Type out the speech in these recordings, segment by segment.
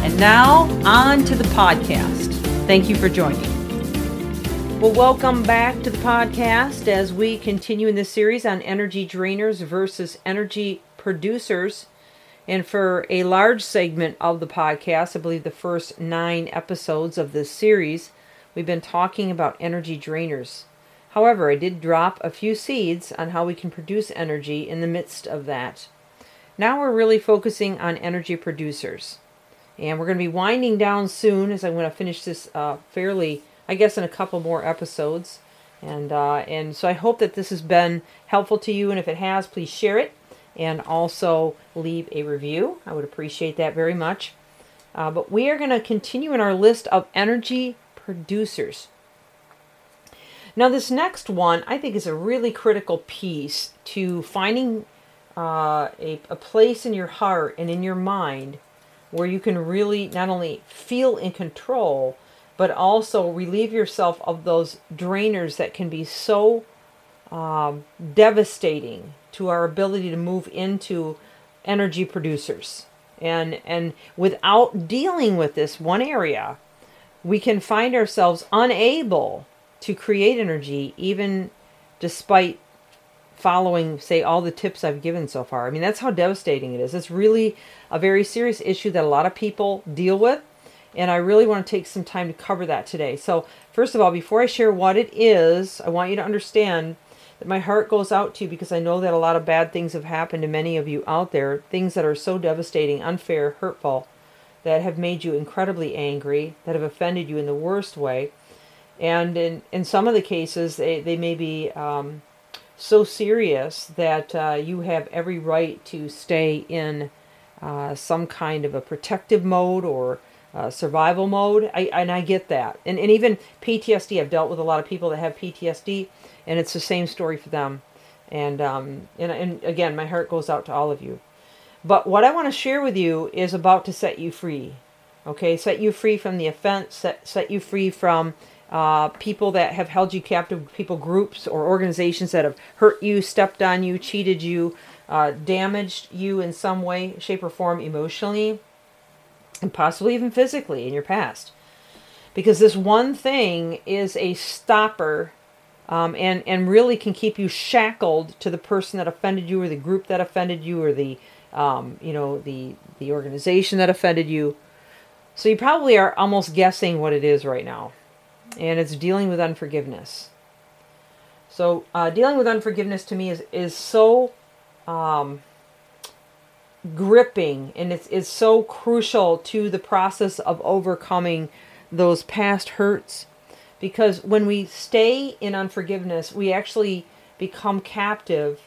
And now, on to the podcast. Thank you for joining. Well, welcome back to the podcast as we continue in this series on energy drainers versus energy producers. And for a large segment of the podcast, I believe the first nine episodes of this series, we've been talking about energy drainers. However, I did drop a few seeds on how we can produce energy in the midst of that. Now we're really focusing on energy producers. And we're going to be winding down soon as I'm going to finish this uh, fairly, I guess, in a couple more episodes. And, uh, and so I hope that this has been helpful to you. And if it has, please share it and also leave a review. I would appreciate that very much. Uh, but we are going to continue in our list of energy producers. Now, this next one I think is a really critical piece to finding uh, a, a place in your heart and in your mind where you can really not only feel in control, but also relieve yourself of those drainers that can be so um, devastating to our ability to move into energy producers. And, and without dealing with this one area, we can find ourselves unable to create energy, even despite following, say, all the tips I've given so far. I mean, that's how devastating it is. It's really a very serious issue that a lot of people deal with. And I really want to take some time to cover that today. So, first of all, before I share what it is, I want you to understand that my heart goes out to you because I know that a lot of bad things have happened to many of you out there, things that are so devastating, unfair, hurtful, that have made you incredibly angry, that have offended you in the worst way. And in, in some of the cases, they, they may be um, so serious that uh, you have every right to stay in uh, some kind of a protective mode or uh, survival mode. I, and I get that. And, and even PTSD, I've dealt with a lot of people that have PTSD, and it's the same story for them. And, um, and, and again, my heart goes out to all of you. But what I want to share with you is about to set you free. Okay, set you free from the offense, set, set you free from uh, people that have held you captive, people groups or organizations that have hurt you, stepped on you, cheated you, uh, damaged you in some way, shape, or form emotionally, and possibly even physically in your past. Because this one thing is a stopper um, and, and really can keep you shackled to the person that offended you or the group that offended you or the, um, you know, the, the organization that offended you. So you probably are almost guessing what it is right now and it's dealing with unforgiveness. So, uh, dealing with unforgiveness to me is is so um, gripping, and it's is so crucial to the process of overcoming those past hurts. Because when we stay in unforgiveness, we actually become captive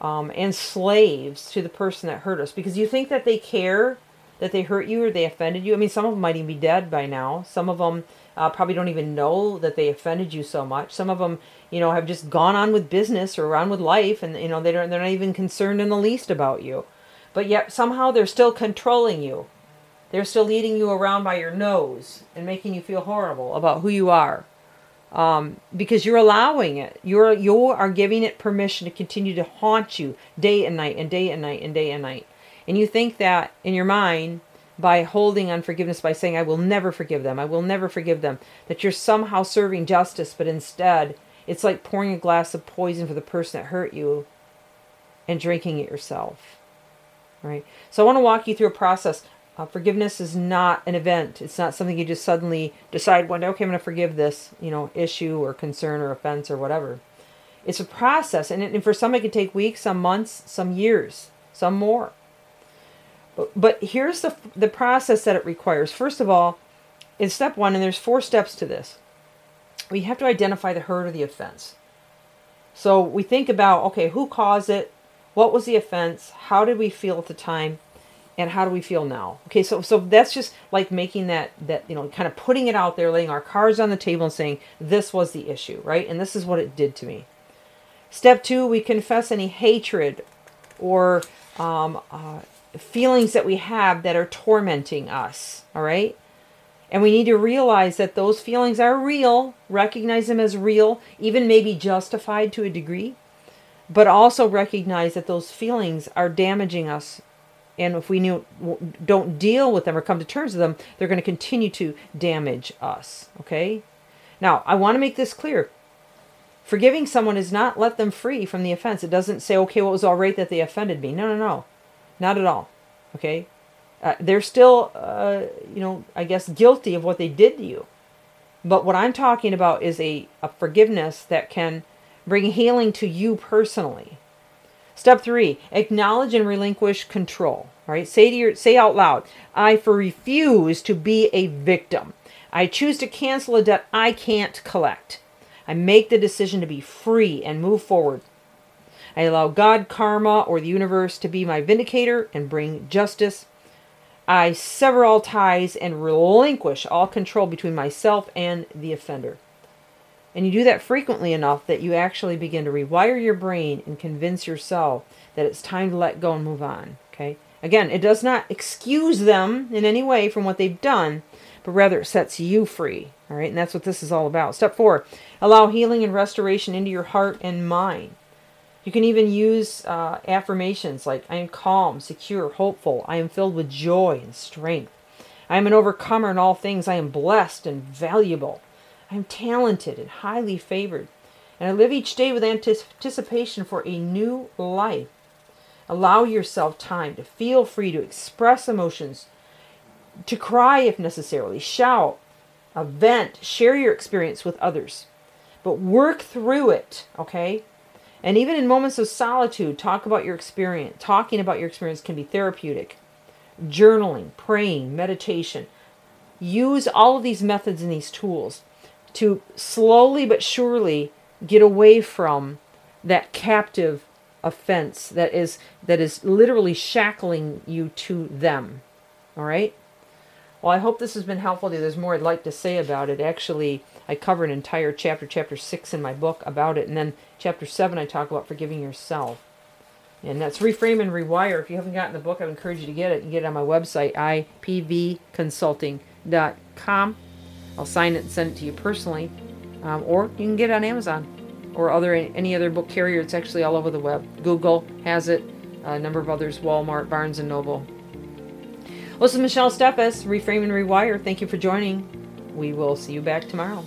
um, and slaves to the person that hurt us. Because you think that they care that they hurt you or they offended you. I mean, some of them might even be dead by now. Some of them uh, probably don't even know that they offended you so much. Some of them, you know, have just gone on with business or on with life, and you know they don't, they're not even concerned in the least about you. But yet somehow they're still controlling you. They're still leading you around by your nose and making you feel horrible about who you are. Um, because you're allowing it. You're you are giving it permission to continue to haunt you day and night and day and night and day and night. And you think that in your mind by holding unforgiveness by saying, I will never forgive them, I will never forgive them, that you're somehow serving justice, but instead it's like pouring a glass of poison for the person that hurt you and drinking it yourself. Right? So I want to walk you through a process. Uh, forgiveness is not an event. It's not something you just suddenly decide one day, okay, I'm going to forgive this, you know, issue or concern or offense or whatever. It's a process, and, it, and for some it can take weeks, some months, some years, some more. But, here's the, the process that it requires. First of all, in step one, and there's four steps to this, we have to identify the hurt or the offense. So we think about, okay, who caused it? What was the offense? How did we feel at the time? and how do we feel now okay so so that's just like making that that you know kind of putting it out there laying our cards on the table and saying this was the issue right and this is what it did to me step two we confess any hatred or um, uh, feelings that we have that are tormenting us all right and we need to realize that those feelings are real recognize them as real even maybe justified to a degree but also recognize that those feelings are damaging us and if we knew, don't deal with them or come to terms with them, they're going to continue to damage us. Okay? Now, I want to make this clear. Forgiving someone is not let them free from the offense. It doesn't say, okay, well, it was all right that they offended me. No, no, no. Not at all. Okay? Uh, they're still, uh, you know, I guess guilty of what they did to you. But what I'm talking about is a, a forgiveness that can bring healing to you personally. Step three, acknowledge and relinquish control. All right, say to your say out loud, I for refuse to be a victim. I choose to cancel a debt I can't collect. I make the decision to be free and move forward. I allow God, karma, or the universe to be my vindicator and bring justice. I sever all ties and relinquish all control between myself and the offender. And you do that frequently enough that you actually begin to rewire your brain and convince yourself that it's time to let go and move on. Okay? Again, it does not excuse them in any way from what they've done, but rather it sets you free. All right? And that's what this is all about. Step four allow healing and restoration into your heart and mind. You can even use uh, affirmations like I am calm, secure, hopeful. I am filled with joy and strength. I am an overcomer in all things. I am blessed and valuable. I'm talented and highly favored, and I live each day with anticipation for a new life. Allow yourself time to feel free to express emotions, to cry if necessarily, shout, vent, share your experience with others. But work through it, okay? And even in moments of solitude, talk about your experience. Talking about your experience can be therapeutic. Journaling, praying, meditation. Use all of these methods and these tools to slowly but surely get away from that captive offense that is that is literally shackling you to them all right well i hope this has been helpful to you there's more i'd like to say about it actually i cover an entire chapter chapter 6 in my book about it and then chapter 7 i talk about forgiving yourself and that's reframe and rewire if you haven't gotten the book i encourage you to get it can get it on my website ipvconsulting.com I'll sign it and send it to you personally, um, or you can get it on Amazon or other any other book carrier. It's actually all over the web. Google has it. A number of others, Walmart, Barnes and Noble. Well, this is Michelle Steffes, Reframe and Rewire. Thank you for joining. We will see you back tomorrow.